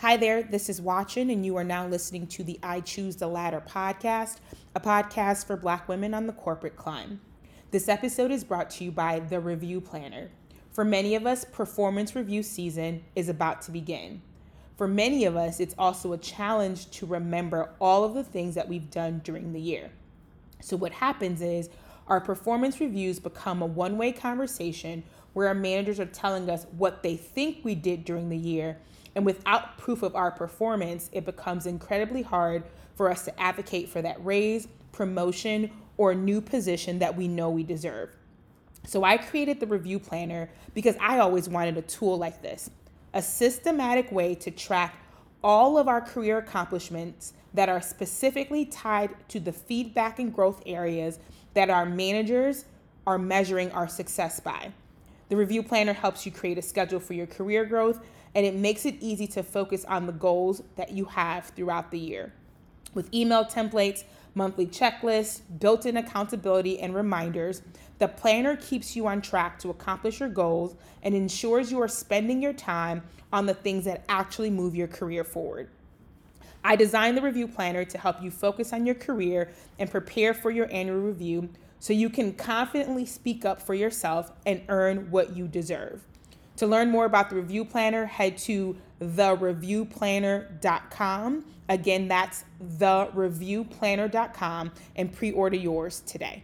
Hi there, this is Watchin, and you are now listening to the I Choose the Ladder podcast, a podcast for Black women on the corporate climb. This episode is brought to you by The Review Planner. For many of us, performance review season is about to begin. For many of us, it's also a challenge to remember all of the things that we've done during the year. So, what happens is our performance reviews become a one way conversation where our managers are telling us what they think we did during the year and without proof of our performance, it becomes incredibly hard for us to advocate for that raise, promotion, or new position that we know we deserve. So I created the review planner because I always wanted a tool like this a systematic way to track all of our career accomplishments that are specifically tied to the feedback and growth areas that our managers are measuring our success by. The review planner helps you create a schedule for your career growth and it makes it easy to focus on the goals that you have throughout the year. With email templates, monthly checklists, built in accountability, and reminders, the planner keeps you on track to accomplish your goals and ensures you are spending your time on the things that actually move your career forward. I designed the review planner to help you focus on your career and prepare for your annual review so you can confidently speak up for yourself and earn what you deserve. To learn more about the review planner, head to thereviewplanner.com. Again, that's thereviewplanner.com and pre order yours today.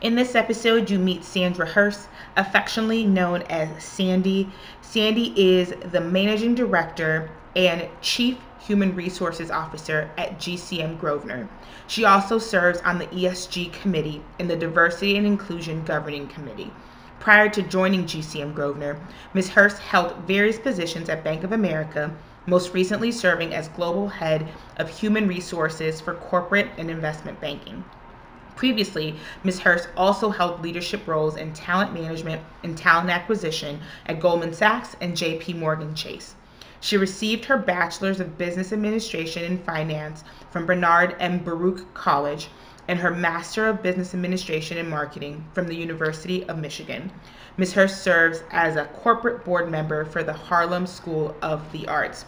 In this episode, you meet Sandra Hurst, affectionately known as Sandy. Sandy is the managing director and chief human resources officer at GCM Grosvenor. She also serves on the ESG committee and the diversity and inclusion governing committee. Prior to joining GCM Grosvenor, Ms. Hurst held various positions at Bank of America, most recently serving as Global Head of Human Resources for Corporate and Investment Banking. Previously, Ms. Hurst also held leadership roles in talent management and talent acquisition at Goldman Sachs and JP Morgan Chase. She received her Bachelor's of Business Administration and Finance from Bernard M. Baruch College and her Master of Business Administration and Marketing from the University of Michigan. Ms. Hurst serves as a corporate board member for the Harlem School of the Arts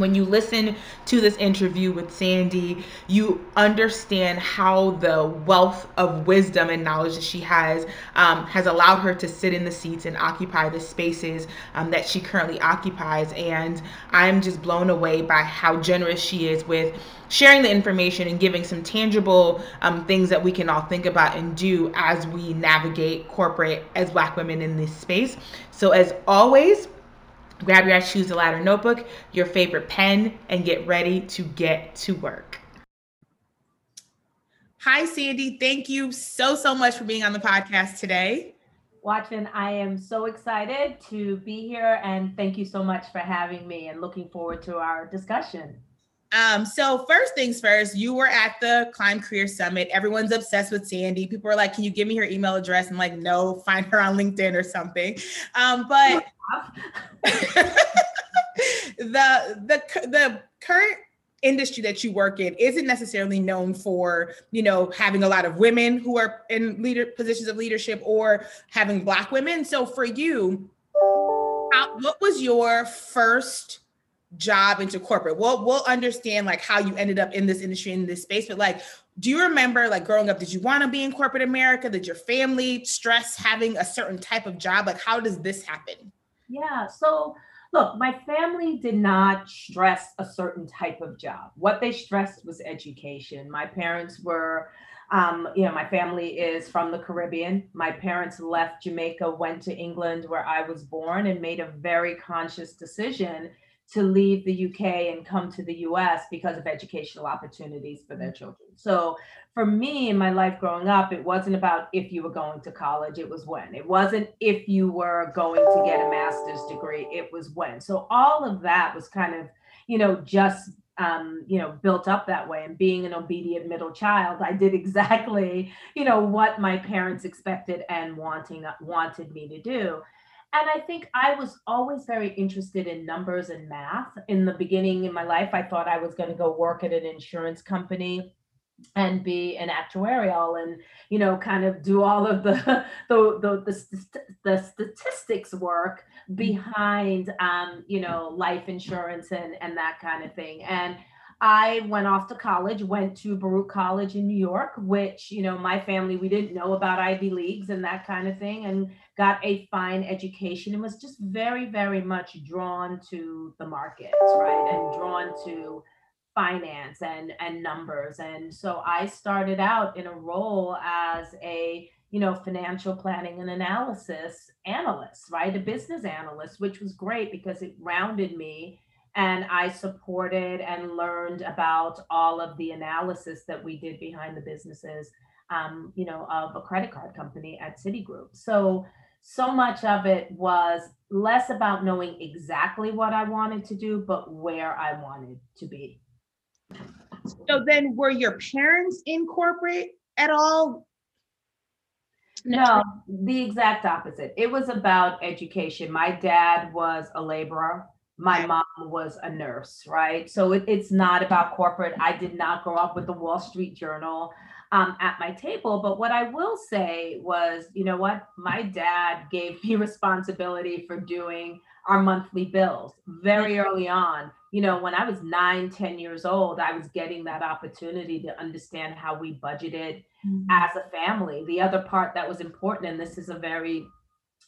when you listen to this interview with Sandy, you understand how the wealth of wisdom and knowledge that she has um, has allowed her to sit in the seats and occupy the spaces um, that she currently occupies. And I'm just blown away by how generous she is with sharing the information and giving some tangible um, things that we can all think about and do as we navigate corporate as Black women in this space. So, as always, Grab your Choose the Ladder notebook, your favorite pen, and get ready to get to work. Hi, Sandy. Thank you so, so much for being on the podcast today. Watchin, I am so excited to be here and thank you so much for having me and looking forward to our discussion. Um, so first things first, you were at the Climb Career Summit. Everyone's obsessed with Sandy. People are like, "Can you give me her email address?" I'm like, "No, find her on LinkedIn or something." Um, but the the the current industry that you work in isn't necessarily known for you know having a lot of women who are in leader positions of leadership or having black women so for you how, what was your first job into corporate we'll we'll understand like how you ended up in this industry in this space but like do you remember like growing up did you want to be in corporate america did your family stress having a certain type of job like how does this happen yeah. So, look, my family did not stress a certain type of job. What they stressed was education. My parents were, um, you know, my family is from the Caribbean. My parents left Jamaica, went to England, where I was born, and made a very conscious decision to leave the UK and come to the US because of educational opportunities for their children. So for me in my life growing up, it wasn't about if you were going to college, it was when. It wasn't if you were going to get a master's degree, it was when. So all of that was kind of, you know, just um, you know, built up that way. And being an obedient middle child, I did exactly, you know, what my parents expected and wanting wanted me to do. And I think I was always very interested in numbers and math. In the beginning in my life, I thought I was going to go work at an insurance company and be an actuarial and you know kind of do all of the the the, the, the statistics work mm-hmm. behind um you know life insurance and and that kind of thing and I went off to college, went to Baruch College in New York, which, you know, my family, we didn't know about Ivy Leagues and that kind of thing, and got a fine education and was just very, very much drawn to the markets, right? And drawn to finance and and numbers and so i started out in a role as a you know financial planning and analysis analyst right a business analyst which was great because it rounded me and i supported and learned about all of the analysis that we did behind the businesses um, you know of a credit card company at citigroup so so much of it was less about knowing exactly what i wanted to do but where i wanted to be so then were your parents in corporate at all? No, the exact opposite. It was about education. My dad was a laborer. My mom was a nurse, right? So it, it's not about corporate. I did not grow up with the Wall Street Journal um, at my table. But what I will say was, you know what? My dad gave me responsibility for doing our monthly bills very early on you know when i was nine ten years old i was getting that opportunity to understand how we budgeted mm-hmm. as a family the other part that was important and this is a very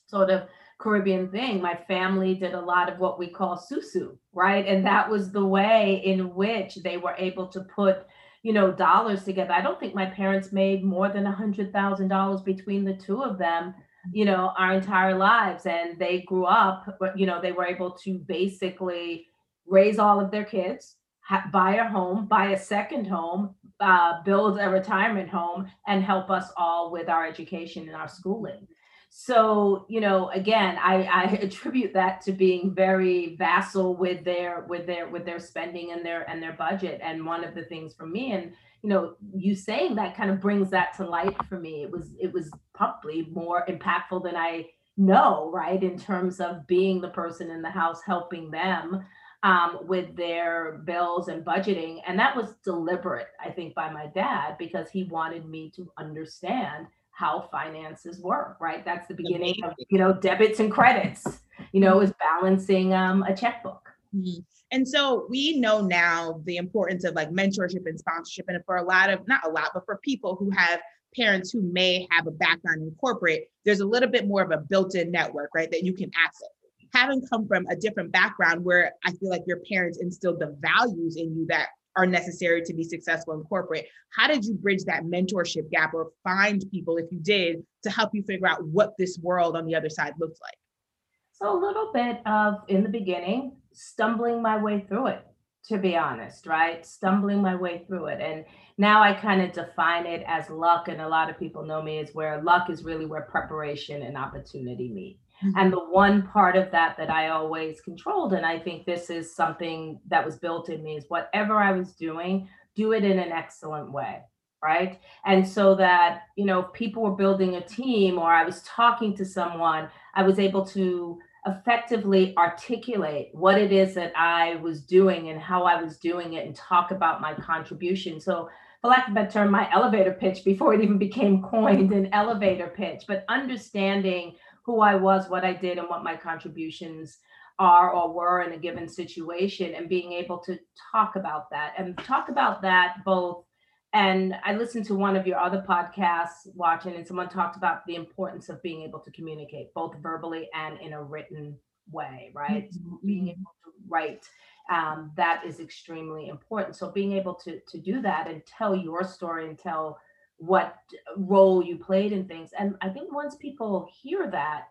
sort of caribbean thing. My family did a lot of what we call susu right? And that was the way in which they were able to put you know dollars together. I don't think my parents made more than a hundred thousand dollars between the two of them you know our entire lives. And they grew up you know they were able to basically raise all of their kids, ha- buy a home, buy a second home, uh, build a retirement home, and help us all with our education and our schooling. So, you know, again, I, I attribute that to being very vassal with their with their with their spending and their and their budget. And one of the things for me, and you know, you saying that kind of brings that to light for me. It was it was probably more impactful than I know, right? In terms of being the person in the house helping them um, with their bills and budgeting. And that was deliberate, I think, by my dad because he wanted me to understand how finances work, right? That's the beginning of, you know, debits and credits, you know, is balancing um, a checkbook. Mm-hmm. And so we know now the importance of like mentorship and sponsorship. And for a lot of, not a lot, but for people who have parents who may have a background in corporate, there's a little bit more of a built in network, right? That you can access having come from a different background where I feel like your parents instilled the values in you that are necessary to be successful in corporate. How did you bridge that mentorship gap or find people, if you did, to help you figure out what this world on the other side looks like? So, a little bit of in the beginning, stumbling my way through it, to be honest, right? Stumbling my way through it. And now I kind of define it as luck. And a lot of people know me as where luck is really where preparation and opportunity meet. Mm-hmm. And the one part of that that I always controlled, and I think this is something that was built in me, is whatever I was doing, do it in an excellent way. Right. And so that, you know, people were building a team or I was talking to someone, I was able to effectively articulate what it is that I was doing and how I was doing it and talk about my contribution. So, for lack of a better term, my elevator pitch before it even became coined an elevator pitch, but understanding who I was, what I did, and what my contributions are or were in a given situation, and being able to talk about that and talk about that both. And I listened to one of your other podcasts Watchin, and someone talked about the importance of being able to communicate both verbally and in a written way, right? Mm-hmm. Being able to write um, that is extremely important. So being able to to do that and tell your story and tell what role you played in things. And I think once people hear that,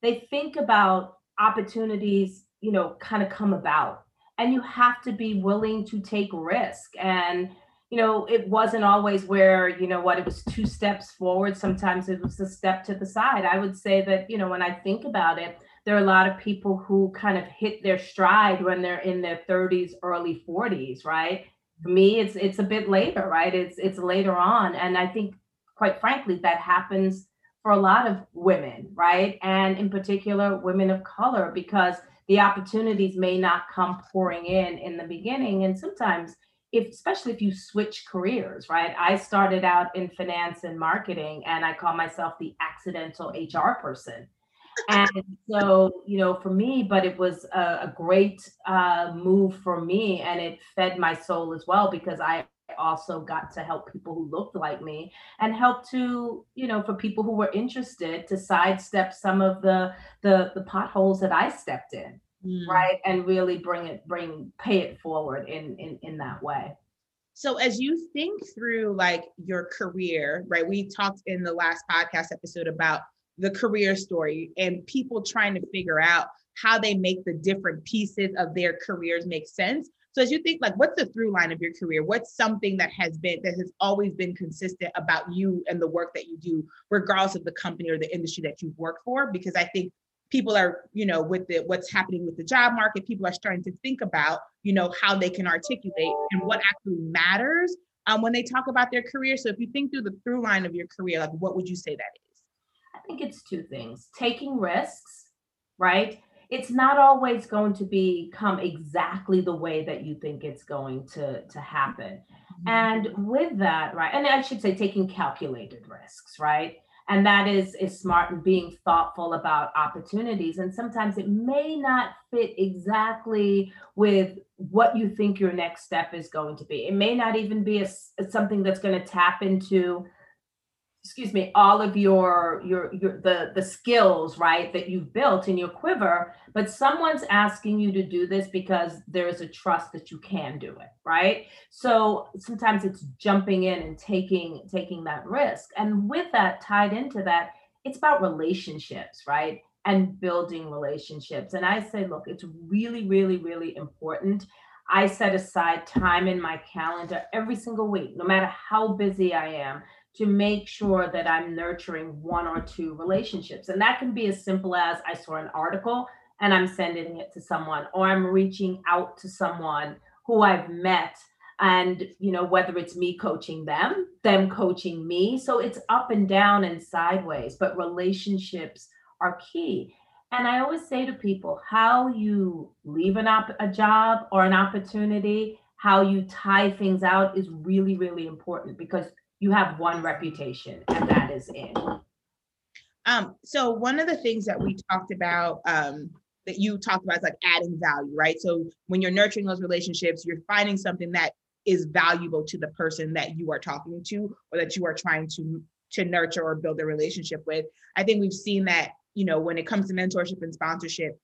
they think about opportunities, you know, kind of come about. And you have to be willing to take risk. And, you know, it wasn't always where, you know, what it was two steps forward. Sometimes it was a step to the side. I would say that, you know, when I think about it, there are a lot of people who kind of hit their stride when they're in their 30s, early 40s, right? For me it's it's a bit later right it's it's later on and i think quite frankly that happens for a lot of women right and in particular women of color because the opportunities may not come pouring in in the beginning and sometimes if especially if you switch careers, right? I started out in finance and marketing and I call myself the accidental HR person. And so, you know, for me, but it was a, a great uh, move for me and it fed my soul as well because I also got to help people who looked like me and help to you know for people who were interested to sidestep some of the the the potholes that i stepped in mm. right and really bring it bring pay it forward in in in that way so as you think through like your career right we talked in the last podcast episode about the career story and people trying to figure out how they make the different pieces of their careers make sense so as you think like what's the through line of your career? What's something that has been that has always been consistent about you and the work that you do, regardless of the company or the industry that you've worked for? Because I think people are, you know, with the what's happening with the job market, people are starting to think about, you know, how they can articulate and what actually matters um, when they talk about their career. So if you think through the through line of your career, like what would you say that is? Think it's two things: taking risks, right? it's not always going to become exactly the way that you think it's going to to happen mm-hmm. and with that right and i should say taking calculated risks right and that is is smart and being thoughtful about opportunities and sometimes it may not fit exactly with what you think your next step is going to be it may not even be a, something that's going to tap into excuse me all of your your your the the skills right that you've built in your quiver but someone's asking you to do this because there is a trust that you can do it right? So sometimes it's jumping in and taking taking that risk. And with that tied into that it's about relationships right and building relationships. And i say look it's really really really important. I set aside time in my calendar every single week, no matter how busy I am, to make sure that I'm nurturing one or two relationships. And that can be as simple as I saw an article and I'm sending it to someone, or I'm reaching out to someone who I've met. And, you know, whether it's me coaching them, them coaching me. So it's up and down and sideways, but relationships are key. And I always say to people, how you leave an op- a job or an opportunity, how you tie things out is really, really important because you have one reputation, and that is it. Um, so one of the things that we talked about um, that you talked about is like adding value, right? So when you're nurturing those relationships, you're finding something that is valuable to the person that you are talking to or that you are trying to to nurture or build a relationship with. I think we've seen that, you know, when it comes to mentorship and sponsorship,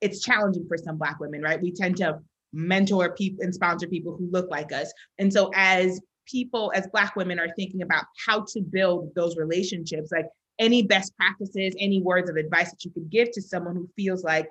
it's challenging for some black women, right? We tend to mentor people and sponsor people who look like us. And so as people as black women are thinking about how to build those relationships like any best practices any words of advice that you could give to someone who feels like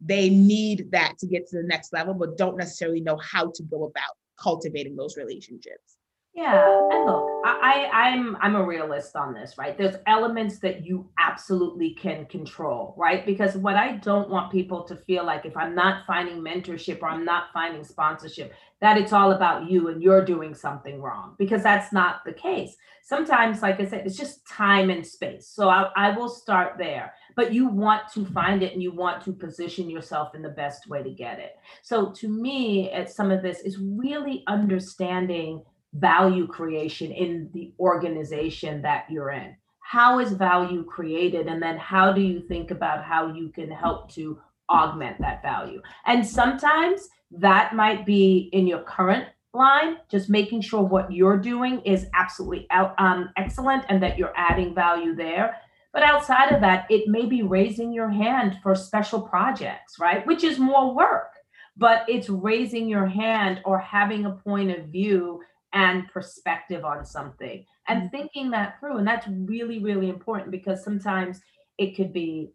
they need that to get to the next level but don't necessarily know how to go about cultivating those relationships yeah, and look, I, I I'm I'm a realist on this, right? There's elements that you absolutely can control, right? Because what I don't want people to feel like if I'm not finding mentorship or I'm not finding sponsorship, that it's all about you and you're doing something wrong, because that's not the case. Sometimes, like I said, it's just time and space. So I, I will start there, but you want to find it and you want to position yourself in the best way to get it. So to me, at some of this is really understanding value creation in the organization that you're in. How is value created? And then how do you think about how you can help to augment that value? And sometimes that might be in your current line, just making sure what you're doing is absolutely out, um, excellent and that you're adding value there. But outside of that, it may be raising your hand for special projects, right? Which is more work, but it's raising your hand or having a point of view and perspective on something and mm-hmm. thinking that through. And that's really, really important because sometimes it could be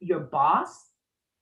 your boss.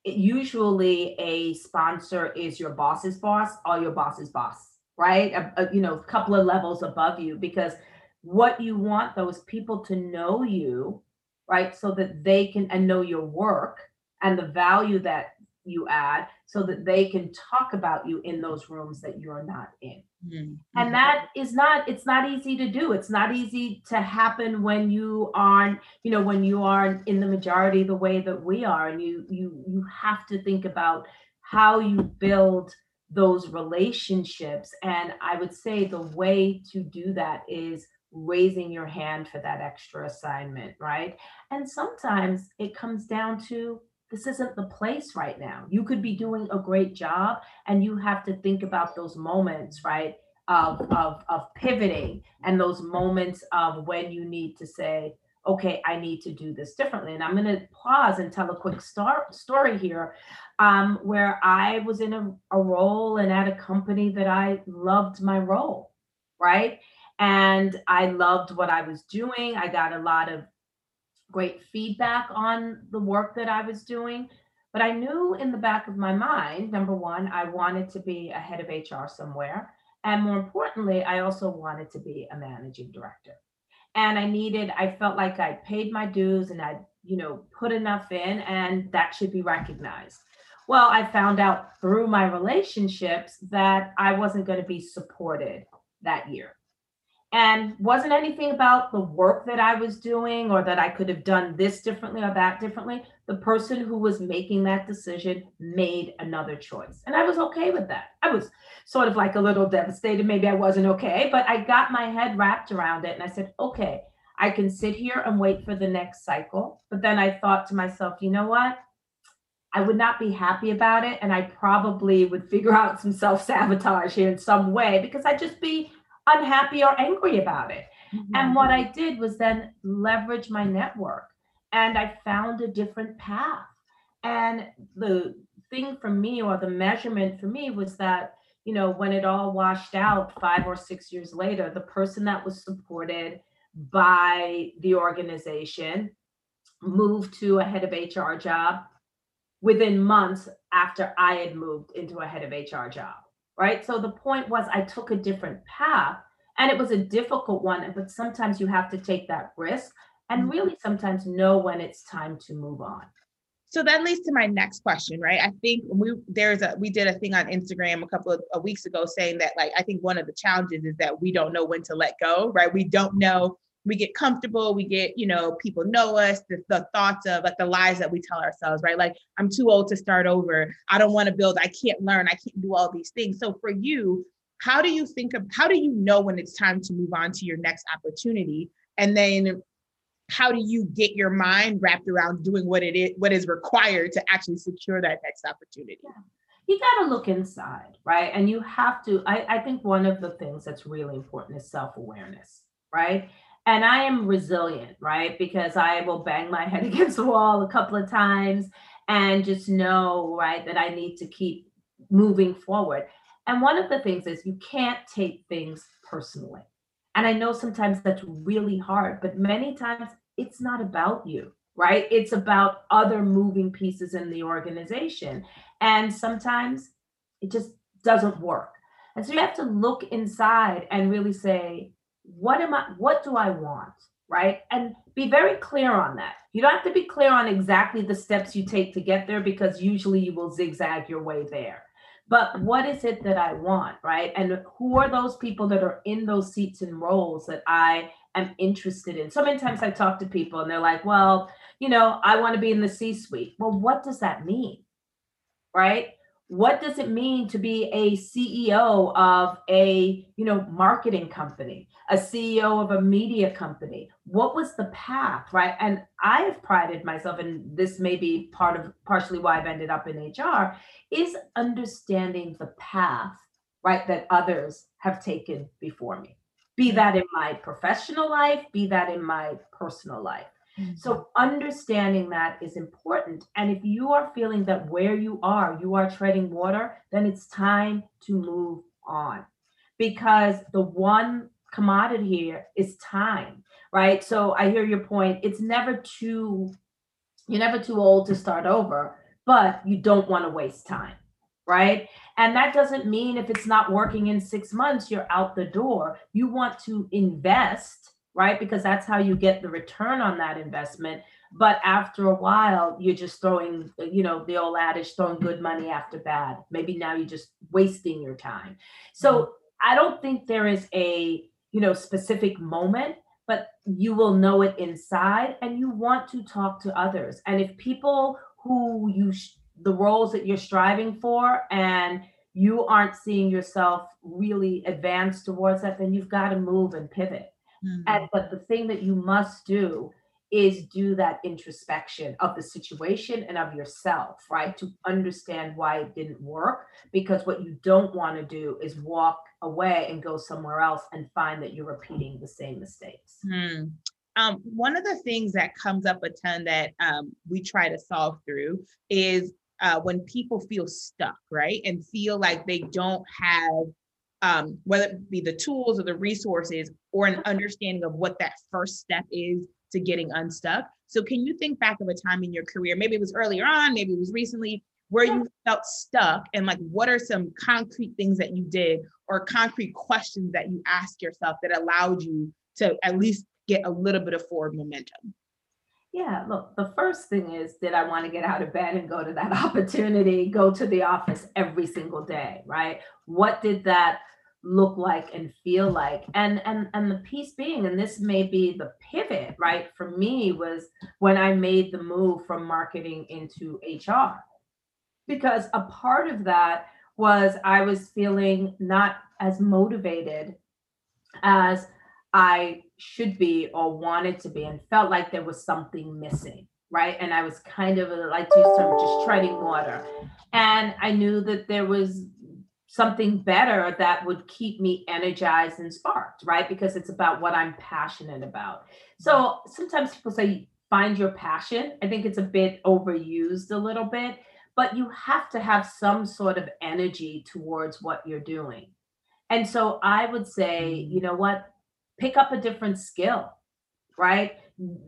It, usually, a sponsor is your boss's boss or your boss's boss, right? A, a, you know, a couple of levels above you because what you want those people to know you, right? So that they can and know your work and the value that you add so that they can talk about you in those rooms that you're not in. Mm-hmm. And that is not, it's not easy to do. It's not easy to happen when you aren't, you know, when you aren't in the majority the way that we are. And you you you have to think about how you build those relationships. And I would say the way to do that is raising your hand for that extra assignment, right? And sometimes it comes down to this isn't the place right now. You could be doing a great job and you have to think about those moments, right? Of, of, of pivoting and those moments of when you need to say, okay, I need to do this differently. And I'm going to pause and tell a quick star- story here um, where I was in a, a role and at a company that I loved my role, right? And I loved what I was doing. I got a lot of great feedback on the work that I was doing. But I knew in the back of my mind, number one, I wanted to be a head of HR somewhere. And more importantly, I also wanted to be a managing director and I needed, I felt like I paid my dues and I, you know, put enough in and that should be recognized. Well, I found out through my relationships that I wasn't going to be supported that year and wasn't anything about the work that I was doing or that I could have done this differently or that differently. The person who was making that decision made another choice. And I was okay with that. I was sort of like a little devastated. Maybe I wasn't okay, but I got my head wrapped around it and I said, okay, I can sit here and wait for the next cycle. But then I thought to myself, you know what? I would not be happy about it. And I probably would figure out some self sabotage here in some way because I'd just be unhappy or angry about it. Mm-hmm. And what I did was then leverage my network and I found a different path. And the thing for me, or the measurement for me, was that, you know, when it all washed out five or six years later, the person that was supported by the organization moved to a head of HR job within months after I had moved into a head of HR job right? So the point was, I took a different path and it was a difficult one, but sometimes you have to take that risk and mm-hmm. really sometimes know when it's time to move on. So that leads to my next question, right? I think we there's a we did a thing on Instagram a couple of weeks ago saying that like I think one of the challenges is that we don't know when to let go, right? We don't know we get comfortable we get you know people know us the, the thoughts of like the lies that we tell ourselves right? Like i'm too old to start over. I don't want to build i can't learn i can't do all these things. So for you how do you think of how do you know when it's time to move on to your next opportunity? And then how do you get your mind wrapped around doing what it is what is required to actually secure that next opportunity? Yeah. you got to look inside right? And you have to I, I think one of the things that's really important is self-awareness right and I am resilient, right? Because I will bang my head against the wall a couple of times and just know, right, that I need to keep moving forward. And one of the things is you can't take things personally. And I know sometimes that's really hard, but many times it's not about you, right? It's about other moving pieces in the organization. And sometimes it just doesn't work. And so you have to look inside and really say, what am I, what do I want? Right. And be very clear on that. You don't have to be clear on exactly the steps you take to get there because usually you will zigzag your way there. But what is it that I want? Right. And who are those people that are in those seats and roles that I am interested in? So many times I talk to people and they're like, well, you know, I want to be in the C suite. Well, what does that mean? Right what does it mean to be a ceo of a you know marketing company a ceo of a media company? What was the path right? And i've prided myself and this may be part of partially why i've ended up in hr is understanding the path right that others have taken before me. Be that in my professional life be that in my personal life Mm-hmm. So understanding that is important. And if you are feeling that where you are, you are treading water, then it's time to move on. Because the one commodity here is time, right? So I hear your point. It's never too you're never too old to start over, but you don't want to waste time, right? And that doesn't mean if it's not working in 6 months you're out the door. You want to invest right? Because that's how you get the return on that investment. But after a while, you're just throwing, you know, the old adage, throwing good money after bad. Maybe now you're just wasting your time. So mm-hmm. I don't think there is a, you know, specific moment, but you will know it inside and you want to talk to others. And if people who you, the roles that you're striving for and you aren't seeing yourself really advance towards that, then you've got to move and pivot. Mm-hmm. And but the thing that you must do is do that introspection of the situation and of yourself, right? To understand why it didn't work. Because what you don't want to do is walk away and go somewhere else and find that you're repeating the same mistakes. Hmm. Um, one of the things that comes up a ton that um, we try to solve through is uh, when people feel stuck, right? And feel like they don't have, um, whether it be the tools or the resources or an understanding of what that first step is to getting unstuck. So, can you think back of a time in your career? Maybe it was earlier on, maybe it was recently, where you felt stuck, and like what are some concrete things that you did or concrete questions that you asked yourself that allowed you to at least get a little bit of forward momentum? Yeah, look, the first thing is did I want to get out of bed and go to that opportunity, go to the office every single day, right? What did that look like and feel like? And and and the piece being, and this may be the pivot, right? For me was when I made the move from marketing into HR. Because a part of that was I was feeling not as motivated as I should be or wanted to be and felt like there was something missing right and i was kind of like to term just treading water and i knew that there was something better that would keep me energized and sparked right? Because it's about what i'm passionate about. So sometimes people say find your passion. I think it's a bit overused a little bit but you have to have some sort of energy towards what you're doing. And so i would say mm. you know what? Pick up a different skill right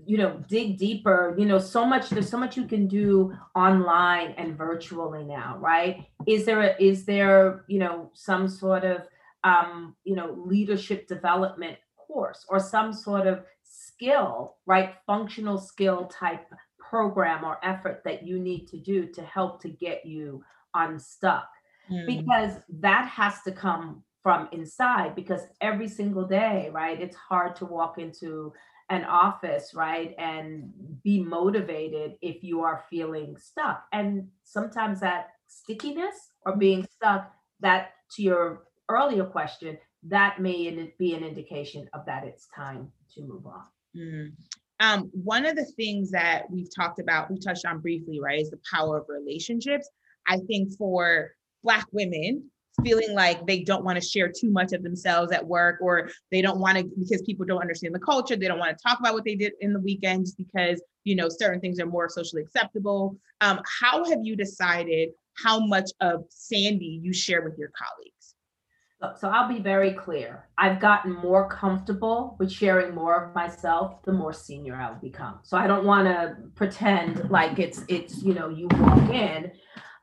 you know dig deeper you know so much there's so much you can do online and virtually now right? Is there a, is there you know some sort of um you know leadership development course or some sort of skill right? Functional skill type program or effort that you need to do to help to get you unstuck? Mm. because that has to come from inside because every single day, right, it's hard to walk into an office, right, and be motivated if you are feeling stuck. And sometimes that stickiness or being stuck, that to your earlier question, that may be an indication of that it's time to move on. Mm. Um, one of the things that we've talked about, we touched on briefly, right, is the power of relationships. I think for Black women, feeling like they don't want to share too much of themselves at work or they don't want to because people don't understand the culture they don't want to talk about what they did in the weekend just because you know certain things are more socially acceptable um, how have you decided how much of sandy you share with your colleagues so I'll be very clear. I've gotten more comfortable with sharing more of myself the more senior I've become. So I don't want to pretend like it's it's you know you walk in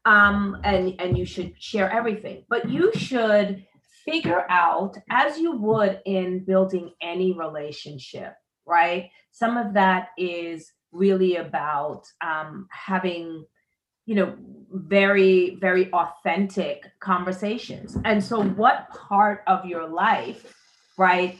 um, and and you should share everything. But you should figure out, as you would in building any relationship, right? Some of that is really about um, having, you know, very very authentic conversations. And so, what part of your life, right?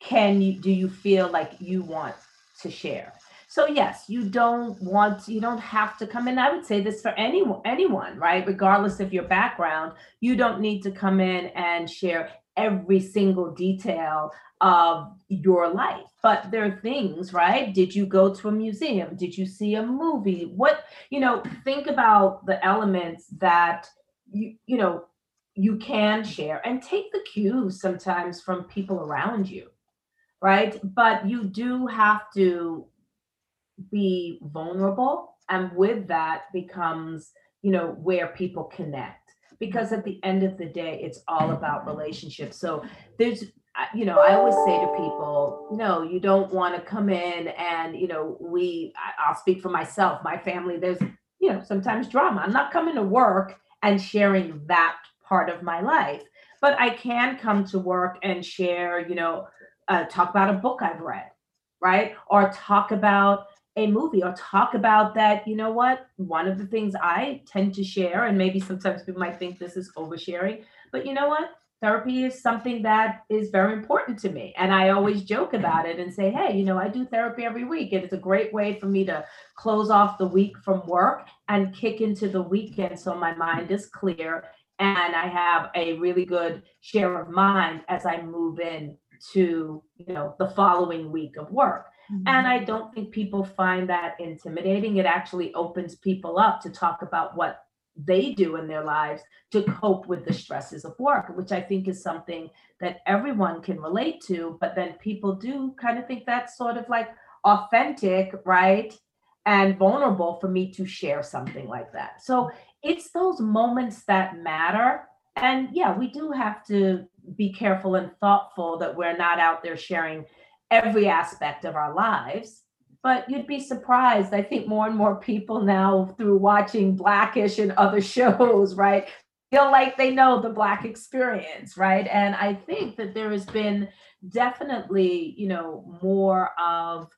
Can you do you feel like you want to share? So yes, you don't want you don't have to come in. I would say this for anyone anyone, right? Regardless of your background, you don't need to come in and share every single detail of your life. But there are things, right? Did you go to a museum? Did you see a movie? What, you know, think about the elements that you you know you can share and take the cues sometimes from people around you right but you do have to be vulnerable and with that becomes you know where people connect. Because at the end of the day it's all about relationships. So there's you know i always say to people no you don't want to come in and you know we i'll speak for myself my family there's you know sometimes drama. I'm not coming to work and sharing that part of my life but i can come to work and share you know uh, talk about a book i've read right? Or talk about a movie or talk about that you know what one of the things i tend to share and maybe sometimes people might think this is oversharing but you know what therapy is something that is very important to me and i always joke about it and say hey you know i do therapy every week and it's a great way for me to close off the week from work and kick into the weekend so my mind is clear and I have a really good share of mind as I move in to you know the following week of work. Mm-hmm. And I don't think people find that intimidating. It actually opens people up to talk about what they do in their lives to cope with the stresses of work, which I think is something that everyone can relate to. But then people do kind of think that's sort of like authentic, right? And vulnerable for me to share something like that. So it's those moments that matter. And yeah, we do have to be careful and thoughtful that we're not out there sharing every aspect of our lives but you'd be surprised. I think more and more people now, through watching Blackish and other shows, right, feel like they know the Black experience, right? And I think that there has been definitely, you know, more of,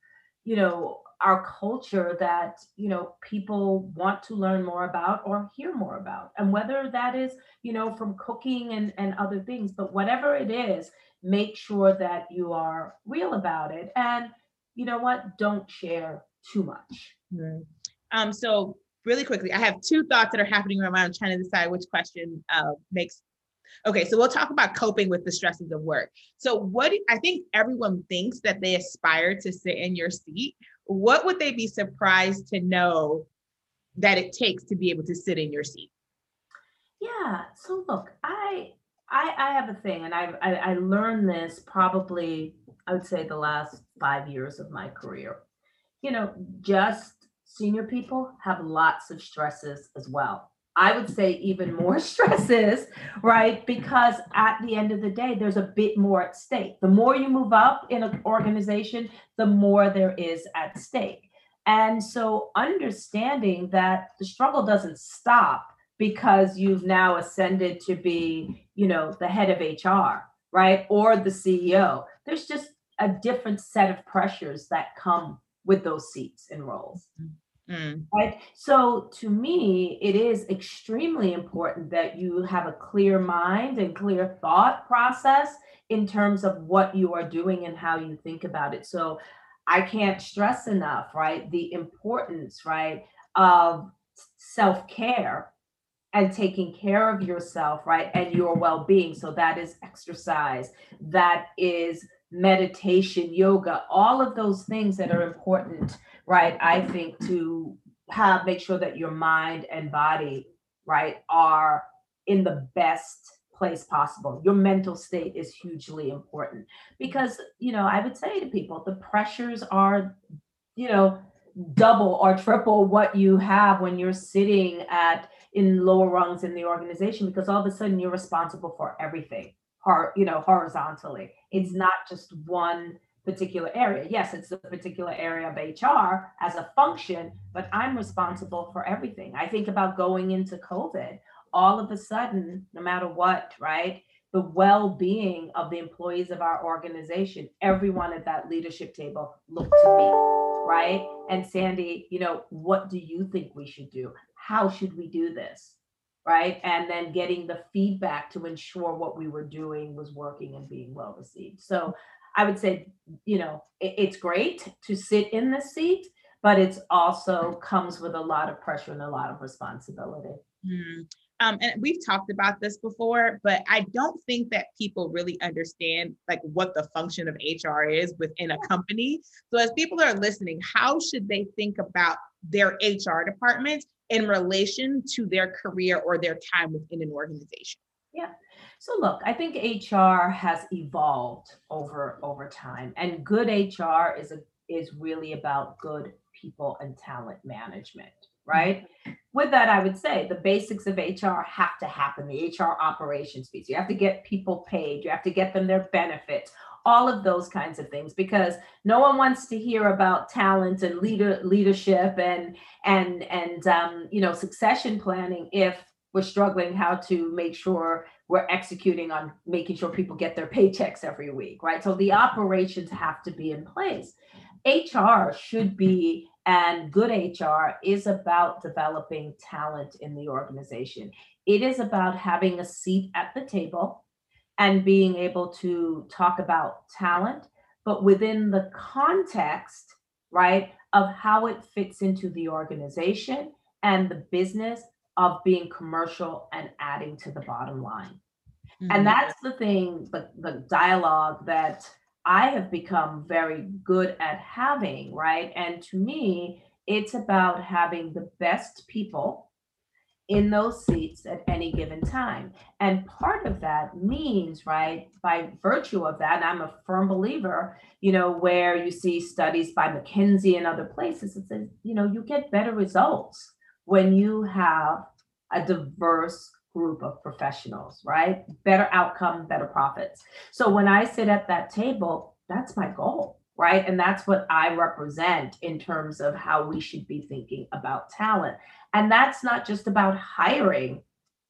you know, our culture that you know people want to learn more about or hear more about and whether that is you know from cooking and and other things but whatever it is make sure that you are real about it and you know what? Don't share too much. Um, so really quickly, I have two thoughts that are happening in my mind. I'm trying to decide which question uh, makes. Okay, so we'll talk about coping with the stresses of work. So, what I think everyone thinks that they aspire to sit in your seat. What would they be surprised to know that it takes to be able to sit in your seat? Yeah. So look, I I, I have a thing, and I, I I learned this probably I would say the last five years of my career. You know, just senior people have lots of stresses as well. I would say even more stresses, right? Because at the end of the day, there's a bit more at stake. The more you move up in an organization, the more there is at stake. And so understanding that the struggle doesn't stop because you've now ascended to be, you know, the head of HR, right? Or the CEO. There's just a different set of pressures that come with those seats and roles. Mm-hmm. Mm. Right. So to me, it is extremely important that you have a clear mind and clear thought process in terms of what you are doing and how you think about it. So I can't stress enough, right? The importance, right, of self care and taking care of yourself, right, and your well being. So that is exercise, that is meditation, yoga, all of those things that are important, right? I think to have make sure that your mind and body, right, are in the best place possible. Your mental state is hugely important because, you know, I would say to people, the pressures are, you know, double or triple what you have when you're sitting at in lower rungs in the organization because all of a sudden you're responsible for everything you know, horizontally. It's not just one particular area. Yes, it's a particular area of HR as a function, but I'm responsible for everything. I think about going into COVID, all of a sudden, no matter what, right? The well being of the employees of our organization, everyone at that leadership table looked to me, right? And Sandy, you know, what do you think we should do? How should we do this? Right? And then getting the feedback to ensure what we were doing was working and being well received. So I would say, you know, it, it's great to sit in the seat, but it's also comes with a lot of pressure and a lot of responsibility. Mm. Um, and we've talked about this before, but I don't think that people really understand like what the function of HR is within a company. So as people are listening, how should they think about their HR department in relation to their career or their time within an organization? Yeah. So look, I think HR has evolved over over time and good HR is a is really about good people and talent management, right? Mm-hmm. With that, I would say the basics of HR have to happen. The HR operations piece. You have to get people paid. You have to get them their benefits all of those kinds of things because no one wants to hear about talent and leader leadership and and and um, you know succession planning if we're struggling how to make sure we're executing on making sure people get their paychecks every week right so the operations have to be in place hr should be and good hr is about developing talent in the organization it is about having a seat at the table and being able to talk about talent, but within the context, right, of how it fits into the organization and the business of being commercial and adding to the bottom line. Mm-hmm. And that's the thing, the, the dialogue that I have become very good at having, right? And to me, it's about having the best people in those seats at any given time. And part of that means, right, by virtue of that, and I'm a firm believer, you know, where you see studies by McKinsey and other places, it says, you know, you get better results when you have a diverse group of professionals, right? Better outcome, better profits. So when I sit at that table, that's my goal, right? And that's what I represent in terms of how we should be thinking about talent. And that's not just about hiring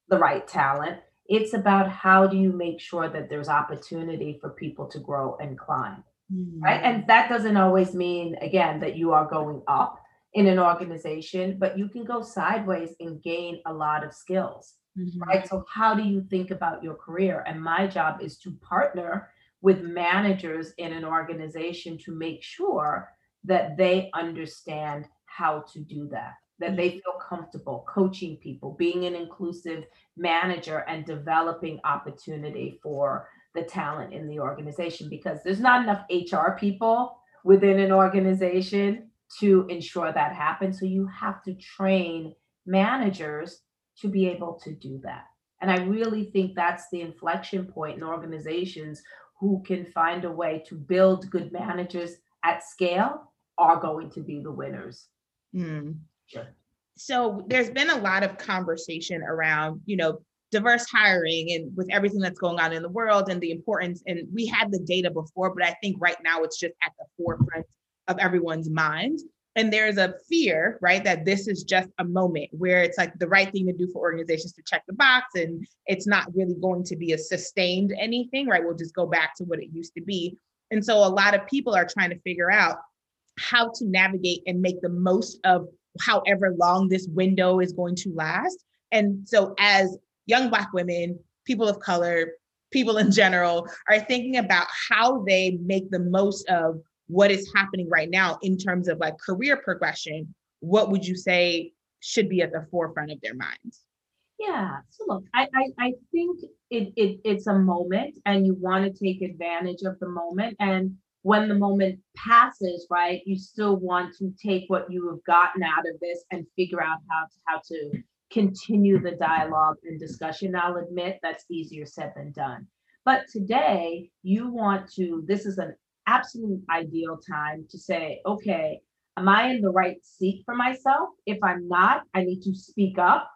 the right talent, it's about how do you make sure that there's opportunity for people to grow and climb, mm-hmm. right? And that doesn't always mean, again, that you are going up in an organization, but you can go sideways and gain a lot of skills. Mm-hmm. Right. So, how do you think about your career? And my job is to partner with managers in an organization to make sure that they understand how to do that, that they mm-hmm. feel comfortable coaching people, being an inclusive manager, and developing opportunity for the talent in the organization because there's not enough HR people within an organization to ensure that happens. So you have to train managers to be able to do that. And I really think that's the inflection point in organizations who can find a way to build good managers at scale are going to be the winners. Mm. Sure. So there's been a lot of conversation around, you know, diverse hiring and with everything that's going on in the world and the importance. And we had the data before, but I think right now it's just at the forefront of everyone's mind and there's a fear right that this is just a moment where it's like the right thing to do for organizations to check the box and it's not really going to be a sustained anything right? We'll just go back to what it used to be. And so a lot of people are trying to figure out how to navigate and make the most of however long this window is going to last. And so as young black women people of color people in general are thinking about how they make the most of what is happening right now in terms of like career progression, what would you say should be at the forefront of their minds? Yeah. So look, I I, I think it, it it's a moment and you want to take advantage of the moment. And when the moment passes, right, you still want to take what you have gotten out of this and figure out how to how to continue the dialogue and discussion. I'll admit that's easier said than done. But today you want to, this is an absolute ideal time to say, okay, am I in the right seat for myself? If I'm not, I need to speak up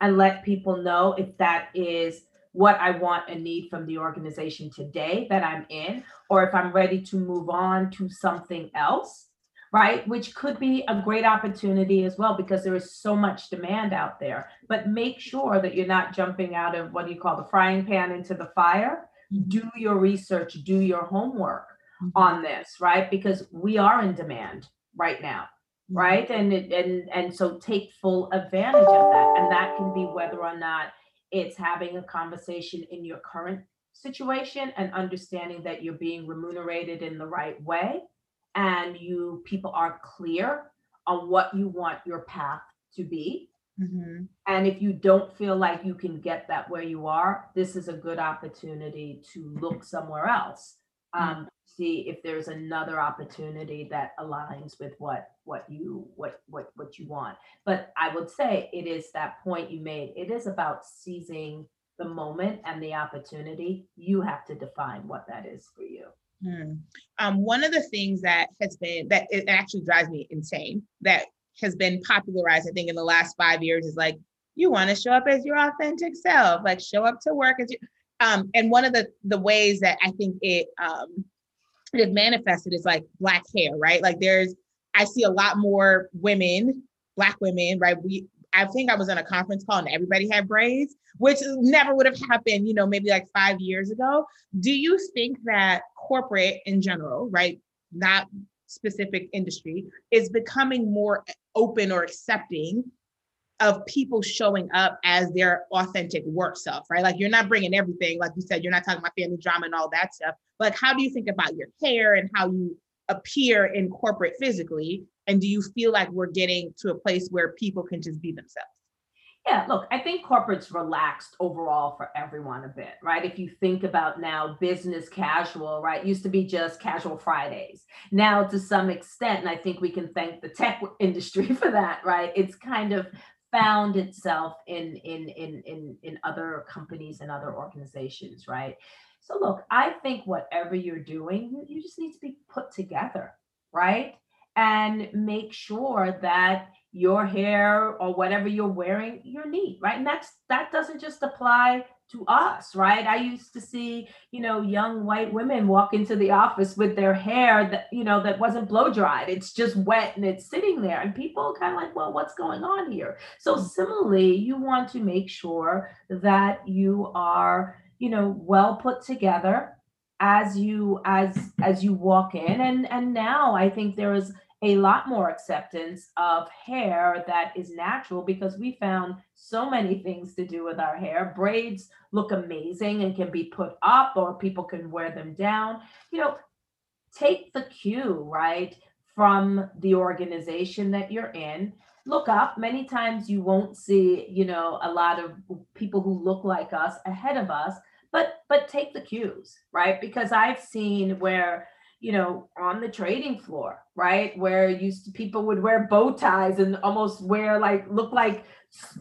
and let people know if that is what I want and need from the organization today that I'm in, or if I'm ready to move on to something else, right? Which could be a great opportunity as well because there is so much demand out there. But make sure that you're not jumping out of what do you call the frying pan into the fire. Mm-hmm. Do your research, do your homework. On this, right? Because we are in demand right now, mm-hmm. right? And and and so take full advantage of that, and that can be whether or not it's having a conversation in your current situation and understanding that you're being remunerated in the right way and you people are clear on what you want your path to be mm-hmm. and if you don't feel like you can get that where you are this is a good opportunity to look somewhere else mm. um, see if there's another opportunity that aligns with what what you what what what you want. But i would say it is that point you made. It is about seizing the moment and the opportunity. You have to define what that is for you. Hmm. um, one of the things that has been that it actually drives me insane that has been popularized i think in the last five years is like you want to show up as your authentic self like show up to work as you um, and one of the the ways that i think it um, it manifested as like black hair, right? Like there's, I see a lot more women, black women, right? We, I think I was on a conference call and everybody had braids, which never would have happened, you know, maybe like five years ago. Do you think that corporate in general, right? Not specific industry, is becoming more open or accepting of people showing up as their authentic work self, right? Like you're not bringing everything, like you said, you're not talking about family drama and all that stuff. Like, how do you think about your hair and how you appear in corporate physically? And do you feel like we're getting to a place where people can just be themselves? Yeah, look, I think corporate's relaxed overall for everyone a bit, right? If you think about now business casual, right? Used to be just casual Fridays. Now, to some extent, and I think we can thank the tech industry for that, right? It's kind of found itself in in in in in other companies and other organizations, right? So look, I think whatever you're doing, you, just need to be put together, right? And make sure that your hair or whatever you're wearing, you're neat, right? And that's that doesn't just apply to us, right? I used to see, you know, young white women walk into the office with their hair that, you know, that wasn't blow dried. It's just wet and it's sitting there. And people kind of like, well, what's going on here? So similarly, you want to make sure that you are, you know, well put together as you as as you walk in and and now i think there is a lot more acceptance of hair that is natural because we found so many things to do with our hair. Braids look amazing and can be put up, or people can wear them down. You know, take the cue, right, from the organization that you're in. Look up. Many times you won't see, you know, a lot of people who look like us ahead of us, but but take the cues, right? Because I've seen where you know, on the trading floor, right? Where used to people would wear bow ties and almost wear like look like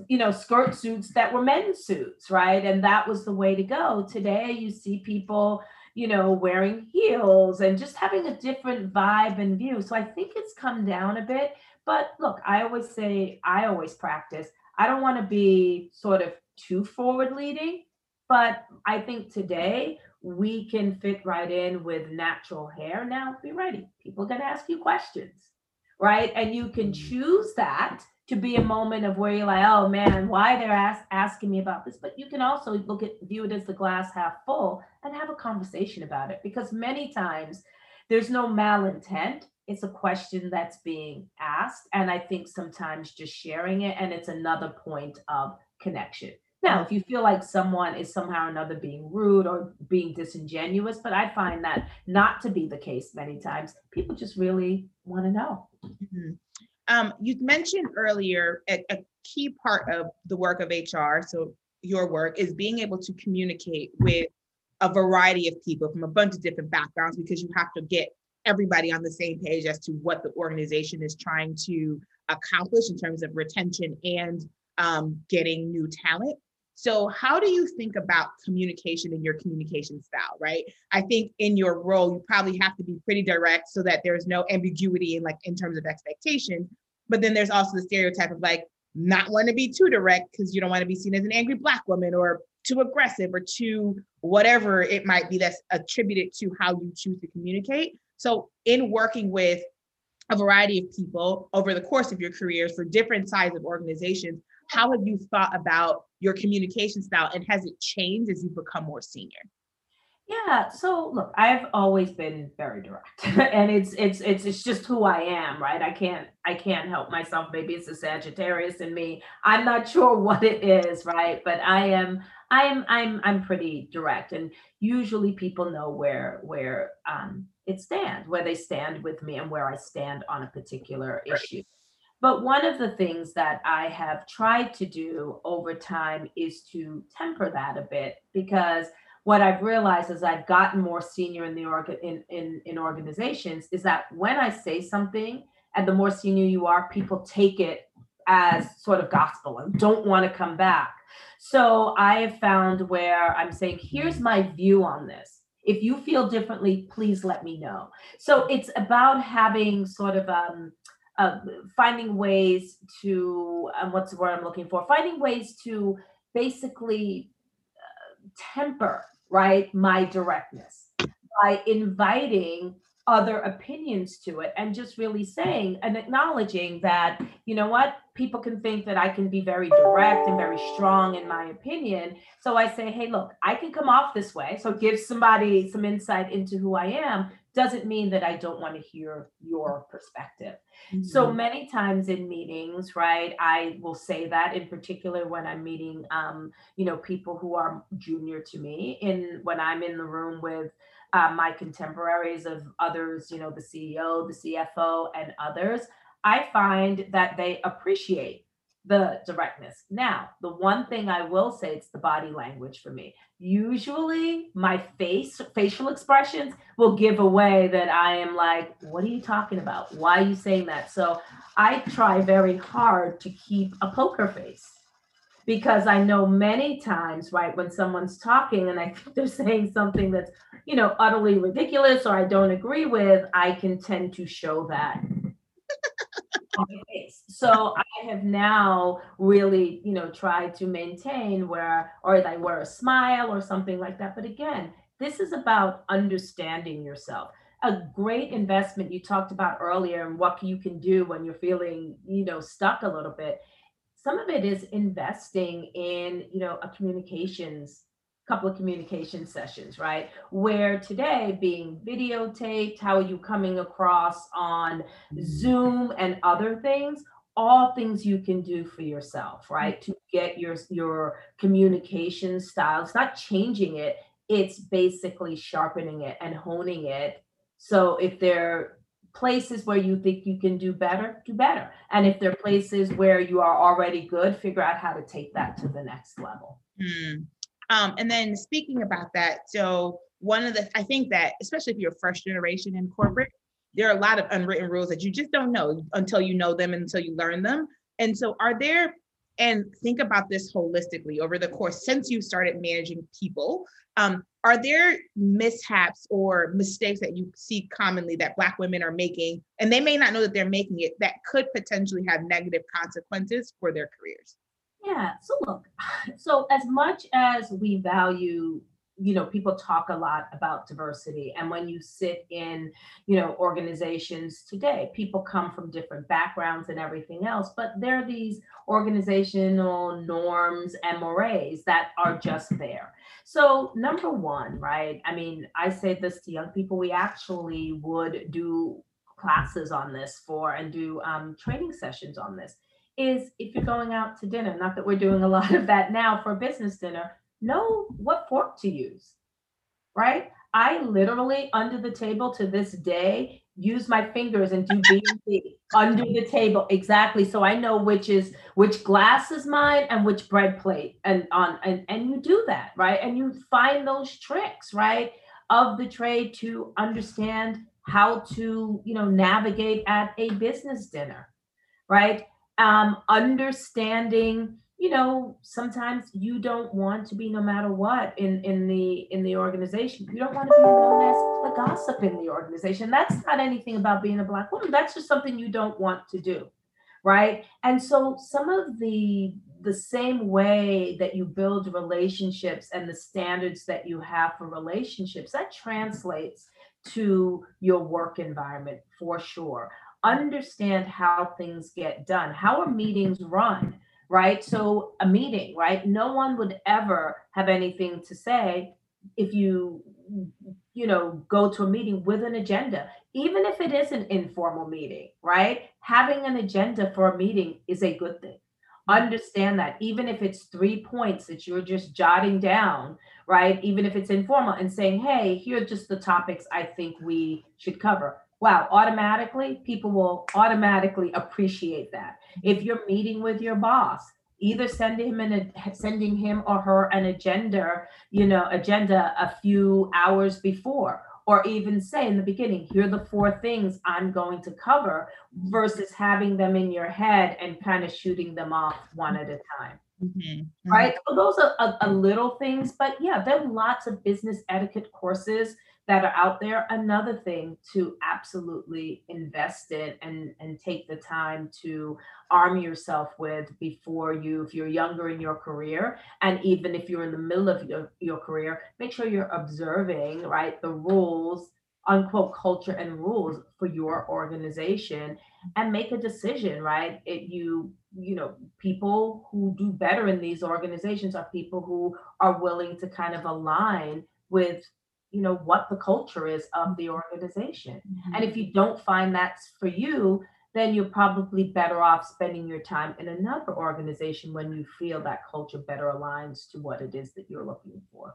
you know skirt suits that were men's suits, right? And that was the way to go. Today you see people, you know, wearing heels and just having a different vibe and view. So I think it's come down a bit. But look, I always say, I always practice. I don't want to be sort of too forward leading, but I think today we can fit right in with natural hair. Now, be ready. People are going to ask you questions, right? And you can mm-hmm. choose that to be a moment of where you're like, oh man, why they're ask, asking me about this. But you can also look at view it as the glass half full and have a conversation about it because many times there's no malintent. It's a question that's being asked. And I think sometimes just sharing it and it's another point of connection. Now, if you feel like someone is somehow or another being rude or being disingenuous, but I find that not to be the case many times. People just really want to know. Mm-hmm. Um, you mentioned earlier a, a key part of the work of HR, so your work, is being able to communicate with a variety of people from a bunch of different backgrounds because you have to get everybody on the same page as to what the organization is trying to accomplish in terms of retention and um, getting new talent. So, how do you think about communication in your communication style, right? I think in your role, you probably have to be pretty direct so that there's no ambiguity in like in terms of expectation. But then there's also the stereotype of like not want to be too direct because you don't want to be seen as an angry black woman or too aggressive or too whatever it might be that's attributed to how you choose to communicate. So, in working with a variety of people over the course of your careers for different size of organizations, how have you thought about your communication style and has it changed as you become more senior? Yeah, so look, I've always been very direct. and it's it's it's it's just who I am, right? I can't I can't help myself. Maybe it's a Sagittarius in me. I'm not sure what it is, right? But I am I'm I'm I'm pretty direct and usually people know where where um it stands, where they stand with me and where I stand on a particular right. issue. But one of the things that I have tried to do over time is to temper that a bit because what I've realized as I've gotten more senior in the org in, in, in organizations is that when I say something and the more senior you are, people take it as sort of gospel and don't want to come back. So I have found where I'm saying, here's my view on this. If you feel differently, please let me know. So it's about having sort of um, uh, finding ways to what's the word I'm looking for? Finding ways to basically uh, temper right my directness by inviting other opinions to it and just really saying and acknowledging that you know what people can think that i can be very direct and very strong in my opinion so i say hey look i can come off this way so give somebody some insight into who i am doesn't mean that I don't want to hear your perspective. Mm-hmm. So many times in meetings, right, I will say that in particular when I'm meeting, um, you know, people who are junior to me, in when I'm in the room with uh, my contemporaries of others, you know, the CEO, the CFO, and others, I find that they appreciate the directness. Now, the one thing I will say, it's the body language for me. Usually, my face, facial expressions will give away that I am like, what are you talking about? Why are you saying that? So I try very hard to keep a poker face because I know many times, right, when someone's talking and I think they're saying something that's, you know, utterly ridiculous or I don't agree with, I can tend to show that so I have now really, you know, tried to maintain where, or I wear a smile or something like that. But again, this is about understanding yourself. A great investment you talked about earlier and what you can do when you're feeling, you know, stuck a little bit. Some of it is investing in, you know, a communications couple of communication sessions, right? Where today being videotaped, how are you coming across on Zoom and other things? All things you can do for yourself, right? To get your your communication style. It's not changing it, it's basically sharpening it and honing it. So if there are places where you think you can do better, do better. And if there are places where you are already good, figure out how to take that to the next level. Hmm. Um, and then speaking about that, so one of the, I think that especially if you're first generation in corporate, there are a lot of unwritten rules that you just don't know until you know them until you learn them. And so are there, and think about this holistically over the course since you started managing people, um, are there mishaps or mistakes that you see commonly that Black women are making, and they may not know that they're making it, that could potentially have negative consequences for their careers? Yeah. So look, so as much as we value you know people talk a lot about diversity and when you sit in you know organizations today people come from different backgrounds and everything else but there are these organizational norms and mores that are just there. So number one right i mean i say this to young people we actually would do classes on this for and do um, training sessions on this is if you're going out to dinner, not that we're doing a lot of that now for business dinner, know what fork to use, right? I literally under the table to this day use my fingers and do B under the table exactly. So I know which is which glass is mine and which bread plate and on and and you do that right? And you find those tricks right of the trade to understand how to you know navigate at a business dinner right? Um, understanding you know sometimes you don't want to be no matter what in in the in the organization you don't want to be known as the gossip in the organization that's not anything about being a black woman that's just something you don't want to do right and so some of the the same way that you build relationships and the standards that you have for relationships that translates to your work environment for sure understand how things get done. How are meetings run? Right. So, a meeting, right? No one would ever have anything to say if you, you know, go to a meeting with an agenda, even if it is an informal meeting, right? Having an agenda for a meeting is a good thing understand that even if it's three points that you're just jotting down right even if it's informal and saying hey here are just the topics i think we should cover wow, automatically people will automatically appreciate that. If you're meeting with your boss, either send him an sending him or her an agenda, you know, agenda a few hours before or even say in the beginning, here are the four things I'm going to cover versus having them in your head and kind of shooting them off one at a time. Mm-hmm. Mm-hmm. Right. So those are a, a, little things, but yeah, there are lots of business etiquette courses that are out there. Another thing to absolutely invest in and, and take the time to arm yourself with before you, if you're younger in your career, and even if you're in the middle of your, your career, make sure you're observing, right, the rules unquote culture and rules for your organization and make a decision right it, you you know people who do better in these organizations are people who are willing to kind of align with you know what the culture is of the organization mm-hmm. and if you don't find that's for you then you're probably better off spending your time in another organization when you feel that culture better aligns to what it is that you're looking for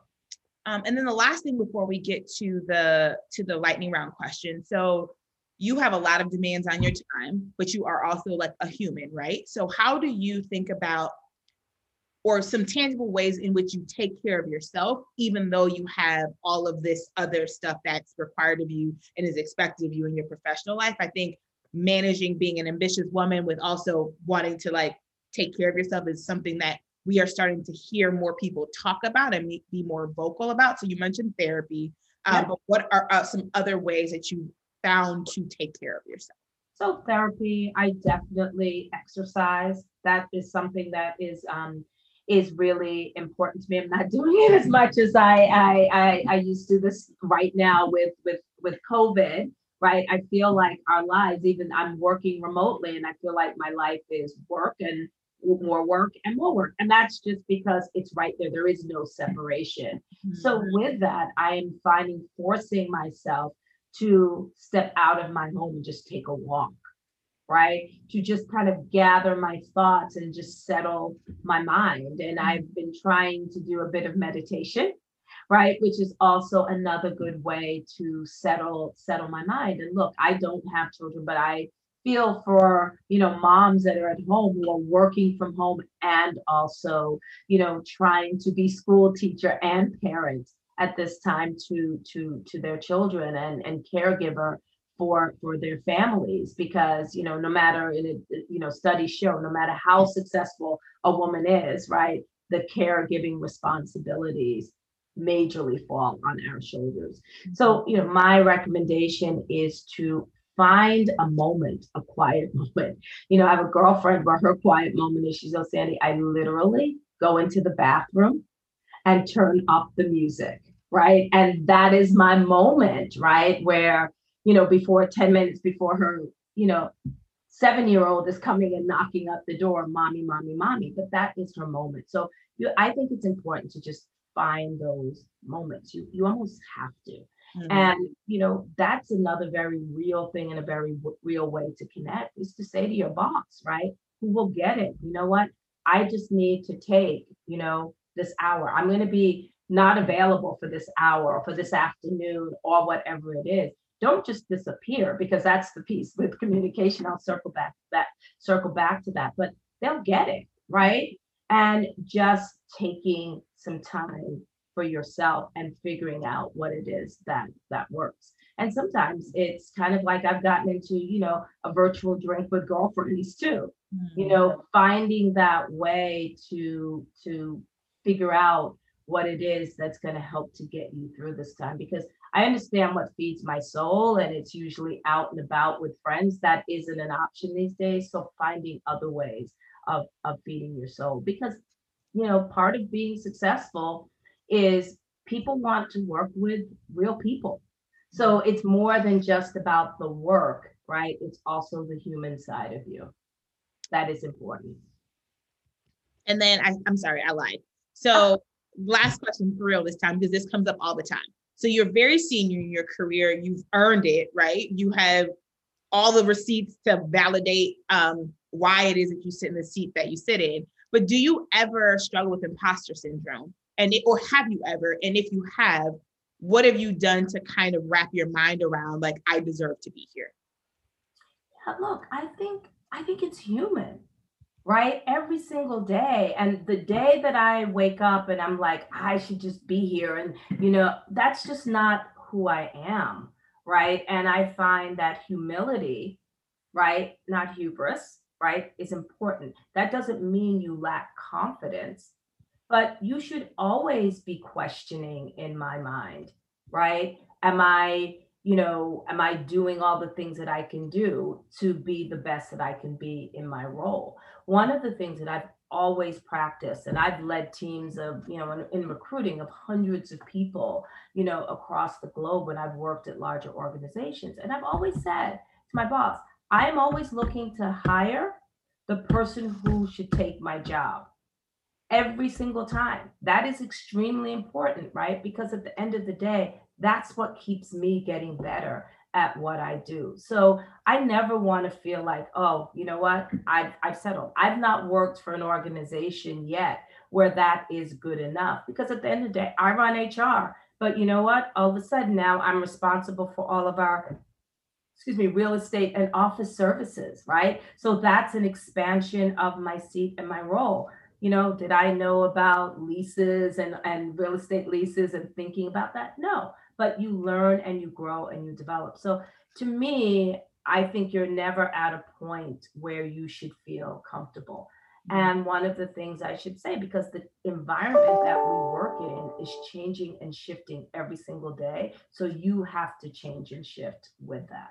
um, and then the last thing before we get to the to the lightning round question so you have a lot of demands on your time, but you are also like a human, right? So how do you think about or some tangible ways in which you take care of yourself, even though you have all of this other stuff that's required of you and is expected of you in your professional life. I think managing being an ambitious woman with also wanting to like take care of yourself is something that we are starting to hear more people talk about and be more vocal about. So you mentioned therapy, um, but what are uh, some other ways that you found to take care of yourself? So therapy, I definitely exercise. That is something that is um, is really important to me. I'm not doing it as much as I I, I, I used to this right now with with with COVID. Right, I feel like our lives. Even I'm working remotely, and I feel like my life is work and more work and more work. And that's just because it's right there. There is no separation. Mm-hmm. So, with that, I am finding forcing myself to step out of my home and just take a walk, right? To just kind of gather my thoughts and just settle my mind. And mm-hmm. I've been trying to do a bit of meditation right which is also another good way to settle settle my mind and look i don't have children but i feel for you know moms that are at home who are working from home and also you know trying to be school teacher and parent at this time to to to their children and and caregiver for for their families because you know no matter in it you know studies show no matter how successful a woman is right the caregiving responsibilities majorly fall on our shoulders so mm-hmm. you know my recommendation is to find a moment, a quiet moment. You know, I have a girlfriend where her quiet moment is she's, oh, Sandy, I literally go into the bathroom and turn up the music, right? And that is my moment, right? Where, you know, before 10 minutes before her, you know, seven year old is coming and knocking up the door, mommy, mommy, mommy. But that is her moment. So you, I think it's important to just find those moments. You you almost have to. Mm-hmm. And, you know, that's another very real thing and a very w- real way to connect is to say to your boss, right? Who will get it? You know what? I just need to take, you know, this hour. I'm going to be not available for this hour or for this afternoon or whatever it is. Don't just disappear because that's the piece with communication. I'll circle back to that, circle back to that, but they'll get it, right? And just taking some time for yourself and figuring out what it is that that works and sometimes it's kind of like i've gotten into you know a virtual drink with girlfriends too mm-hmm. you know finding that way to to figure out what it is that's going to help to get you through this time because i understand what feeds my soul and it's usually out and about with friends that isn't an option these days so finding other ways of of feeding your soul because you know part of being successful is people want to work with real people. So it's more than just about the work, right? It's also the human side of you. That is important. And then I, I'm sorry, I lied. So last question for real this time, because this comes up all the time. So you're very senior in your career. You've earned it, right? You have all the receipts to validate um, why it is that you sit in the seat that you sit in. But do you ever struggle with imposter syndrome? and it, or have you ever and if you have what have you done to kind of wrap your mind around like i deserve to be here yeah, look i think i think it's human right every single day and the day that i wake up and i'm like i should just be here and you know that's just not who i am right and i find that humility right not hubris right is important that doesn't mean you lack confidence but you should always be questioning in my mind, right? Am I, you know, am I doing all the things that I can do to be the best that I can be in my role? One of the things that I've always practiced and I've led teams of, you know, in, in recruiting of hundreds of people, you know, across the globe when I've worked at larger organizations. And I've always said to my boss, I am always looking to hire the person who should take my job every single time. That is extremely important, right? Because at the end of the day, that's what keeps me getting better at what I do. So I never want to feel like, oh, you know what? I've, I've settled. I've not worked for an organization yet where that is good enough because at the end of the day, I run HR. But you know what? All of a sudden now I'm responsible for all of our excuse me, real estate and office services, right? So that's an expansion of my seat and my role. You know, did I know about leases and, and real estate leases and thinking about that? No, but you learn and you grow and you develop. So to me, I think you're never at a point where you should feel comfortable. Mm-hmm. And one of the things I should say, because the environment that we work in is changing and shifting every single day. So you have to change and shift with that.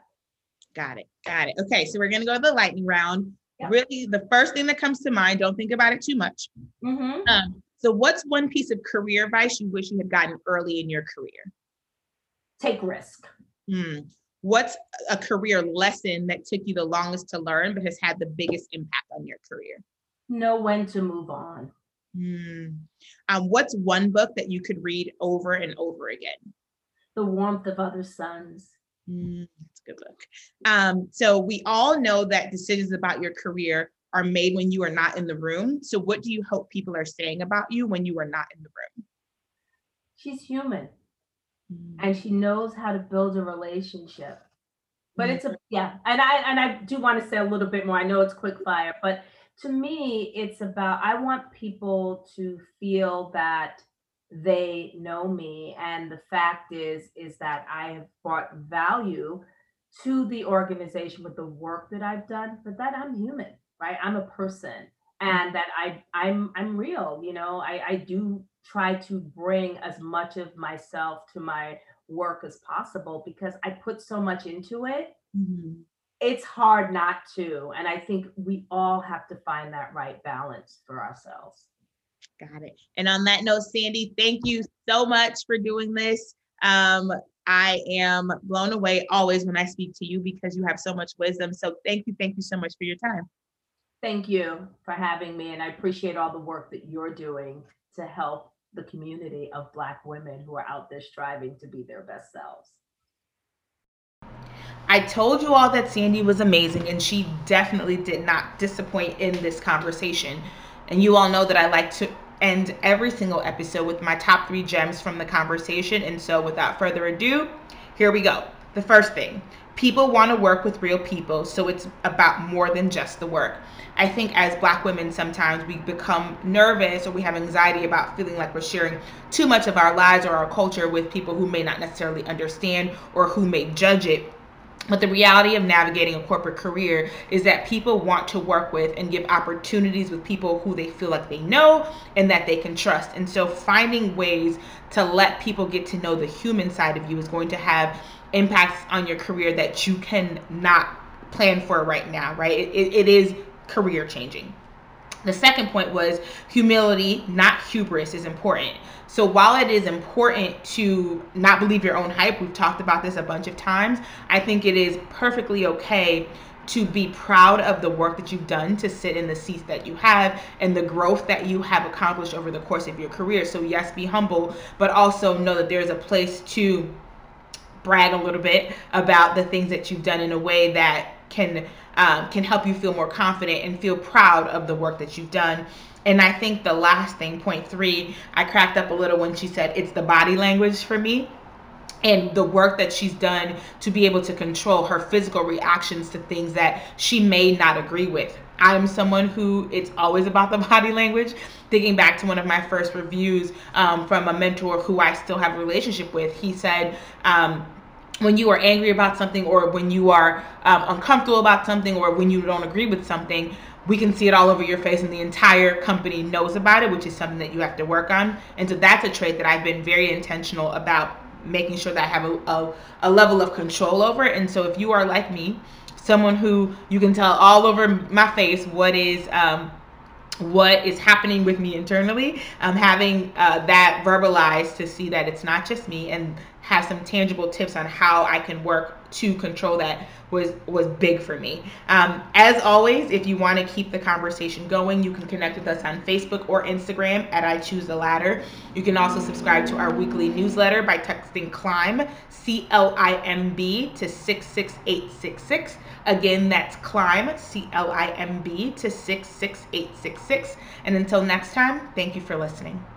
Got it. Got it. Okay. So we're going to go to the lightning round. Really, the first thing that comes to mind, don't think about it too much. Mm-hmm. Um, so, what's one piece of career advice you wish you had gotten early in your career? Take risk. Hmm. What's a career lesson that took you the longest to learn but has had the biggest impact on your career? Know when to move on. Hmm. Um, what's one book that you could read over and over again? The Warmth of Other Suns. Mm, that's a good book. Um, so we all know that decisions about your career are made when you are not in the room. So what do you hope people are saying about you when you are not in the room? She's human mm. and she knows how to build a relationship. But mm. it's a yeah, and I and I do want to say a little bit more. I know it's quick fire, but to me, it's about I want people to feel that they know me and the fact is is that i have brought value to the organization with the work that i've done but that i'm human right i'm a person and that i i'm i'm real you know i i do try to bring as much of myself to my work as possible because i put so much into it mm-hmm. it's hard not to and i think we all have to find that right balance for ourselves Got it. And on that note, Sandy, thank you so much for doing this. Um, I am blown away always when I speak to you because you have so much wisdom. So thank you, thank you so much for your time. Thank you for having me. And I appreciate all the work that you're doing to help the community of Black women who are out there striving to be their best selves. I told you all that Sandy was amazing, and she definitely did not disappoint in this conversation. And you all know that I like to end every single episode with my top three gems from the conversation. And so, without further ado, here we go. The first thing people want to work with real people, so it's about more than just the work. I think as Black women, sometimes we become nervous or we have anxiety about feeling like we're sharing too much of our lives or our culture with people who may not necessarily understand or who may judge it but the reality of navigating a corporate career is that people want to work with and give opportunities with people who they feel like they know and that they can trust. And so finding ways to let people get to know the human side of you is going to have impacts on your career that you can not plan for right now, right? it, it, it is career changing. The second point was humility, not hubris, is important. So while it is important to not believe your own hype, we've talked about this a bunch of times, I think it is perfectly okay to be proud of the work that you've done to sit in the seats that you have and the growth that you have accomplished over the course of your career. So yes, be humble, but also know that there's a place to brag a little bit about the things that you've done in a way that can um, can help you feel more confident and feel proud of the work that you've done. And I think the last thing, point three, I cracked up a little when she said it's the body language for me and the work that she's done to be able to control her physical reactions to things that she may not agree with. I'm someone who it's always about the body language. Thinking back to one of my first reviews um, from a mentor who I still have a relationship with, he said, um, when you are angry about something or when you are um, uncomfortable about something or when you don't agree with something, we can see it all over your face and the entire company knows about it which is something that you have to work on and so that's a trait that i've been very intentional about making sure that i have a, a, a level of control over and so if you are like me someone who you can tell all over my face what is um, what is happening with me internally um, having uh, that verbalized to see that it's not just me and have some tangible tips on how i can work to control that was was big for me. Um, as always, if you want to keep the conversation going, you can connect with us on Facebook or Instagram at I Choose the Ladder. You can also subscribe to our weekly newsletter by texting CLIMB C L I M B to six six eight six six. Again, that's CLIMB C L I M B to six six eight six six. And until next time, thank you for listening.